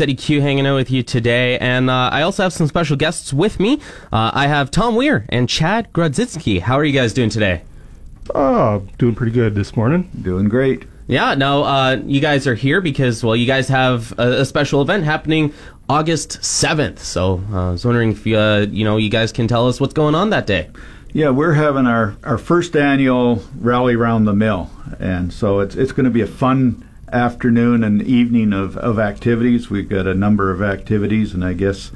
Eddie Q hanging out with you today, and uh, I also have some special guests with me. Uh, I have Tom Weir and Chad Grodzitsky. How are you guys doing today? Oh, doing pretty good this morning. Doing great. Yeah, no, uh, you guys are here because, well, you guys have a, a special event happening August 7th. So uh, I was wondering if, you, uh, you know, you guys can tell us what's going on that day. Yeah, we're having our, our first annual rally around the mill, and so it's it's going to be a fun afternoon and evening of, of activities. We've got a number of activities, and I guess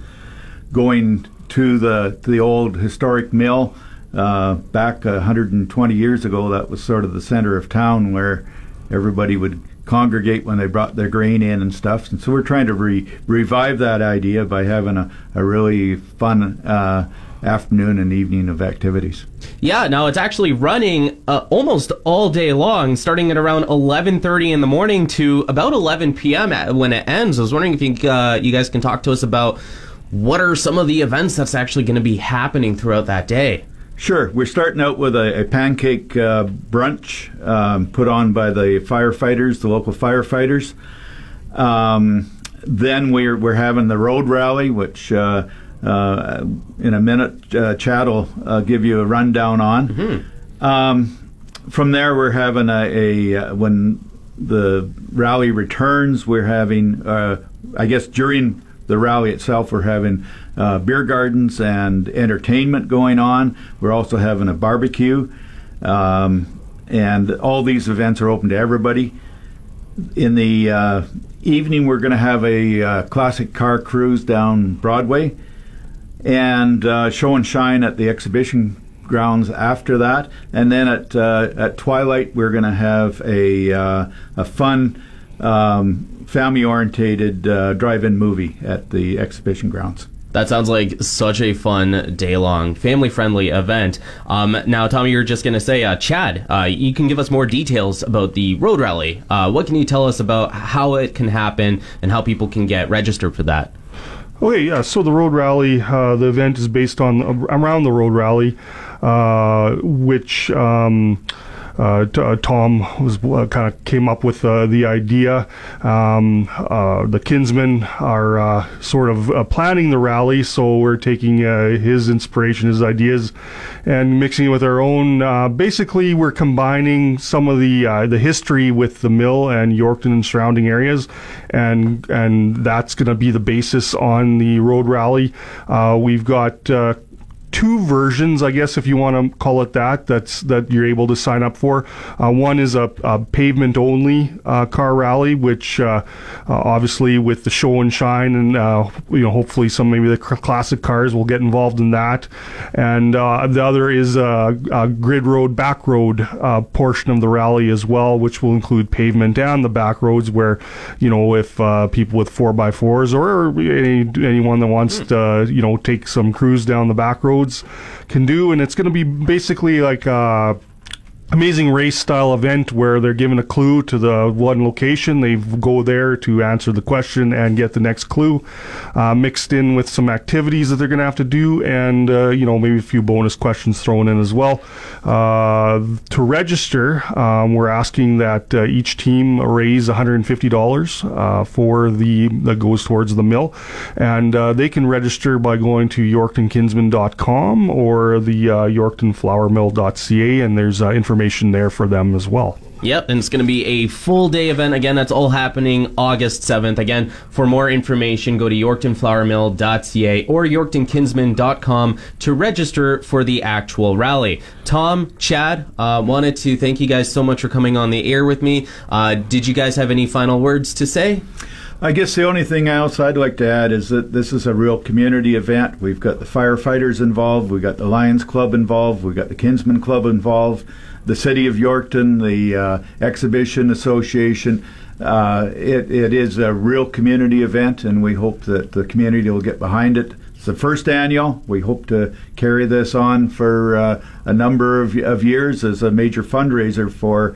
going to the to the old historic mill uh, back 120 years ago, that was sort of the center of town where everybody would congregate when they brought their grain in and stuff. And so we're trying to re- revive that idea by having a, a really fun uh, afternoon and evening of activities. Yeah, now it's actually running uh, almost all day long, starting at around 11:30 in the morning to about 11 p.m. when it ends. I was wondering if you, uh, you guys can talk to us about what are some of the events that's actually going to be happening throughout that day. Sure. We're starting out with a, a pancake uh, brunch um, put on by the firefighters, the local firefighters. Um, then we're we're having the road rally, which uh, uh, in a minute uh, Chad will uh, give you a rundown on. Mm-hmm. Um, from there, we're having a, a, uh, when the rally returns, we're having I guess during the rally itself, we're having uh, beer gardens and entertainment going on. We're also having a barbecue. Um, and all these events are open to everybody. In the uh, evening, we're going to have a uh, classic car cruise down Broadway and uh, show and shine at the exhibition grounds after that. And then at, uh, at twilight, we're going to have a, uh, a fun um, family orientated uh, drive in movie at the exhibition grounds. That sounds like such a fun day long, family friendly event. Um, now, Tommy, you're just going to say, uh, Chad, uh, you can give us more details about the road rally. Uh, what can you tell us about how it can happen and how people can get registered for that? Okay, yeah. So the road rally, uh, the event is based on around the road rally, uh, which. Um, uh, t- uh, Tom was uh, kind of came up with uh, the idea. Um, uh, the Kinsmen are sort of planning the rally, so we're taking his inspiration, his ideas, and mixing it with our own. basically, we're combining some of the the history with the mill and Yorkton and surrounding areas, and and that's going to be the basis on the road rally. we've got two versions, I guess, if you want to call it that. That's that you're able to sign up for. Uh, one is a, a pavement only uh, car rally, which uh, uh obviously with the show and shine, and uh, you know hopefully some maybe the classic cars will get involved in that. And uh, the other is a, a, grid road back road portion of the rally as well, which will include pavement and the back roads, where you know if people with four by fours or any, anyone that wants to you know take some cruise down the back road roads can do, and it's going to be basically like. Uh, amazing race style event where they're given a clue to the one location. They go there to answer the question and get the next clue, uh, mixed in with some activities that they're going to have to do, and uh, you know maybe a few bonus questions thrown in as well. Uh, to register, um, we're asking that uh, each team raise $150 uh, for the that goes towards the mill, and uh, they can register by going to YorktonKinsman.com or the YorktonFlourMill.ca, and there's information information there for them as well. Yep, and it's going to be a full day event. Again, that's all happening August 7th. Again, for more information, go to yorktonflourmill.ca or yorktonkinsman.com to register for the actual rally. Tom, Chad, uh, wanted to thank you guys so much for coming on the air with me. Uh, did you guys have any final words to say? I guess the only thing else I'd like to add is that this is a real community event. We've got the firefighters involved, we've got the Lions Club involved, we've got the Kinsmen Club involved the City of Yorkton, the uh, Exhibition Association. uh, it, it is a real community event, and we hope that the community will get behind it. It's the first annual. We hope to carry this on for uh, a number of, of years as a major fundraiser for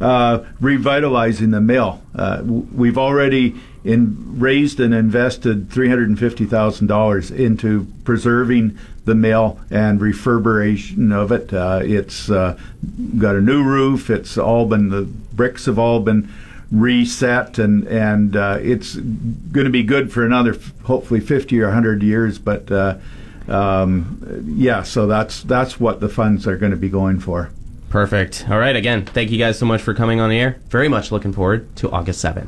uh, revitalizing the mill. Uh, we've already in, raised and invested $350,000 into preserving the mill and refurbishing of it. Uh, it's uh, got a new roof. It's all been the bricks have all been reset, and and uh, it's going to be good for another hopefully 50 or 100 years. But uh, um, yeah, so that's that's what the funds are going to be going for. Perfect. All right. Again, thank you guys so much for coming on the air. Very much looking forward to August 7th.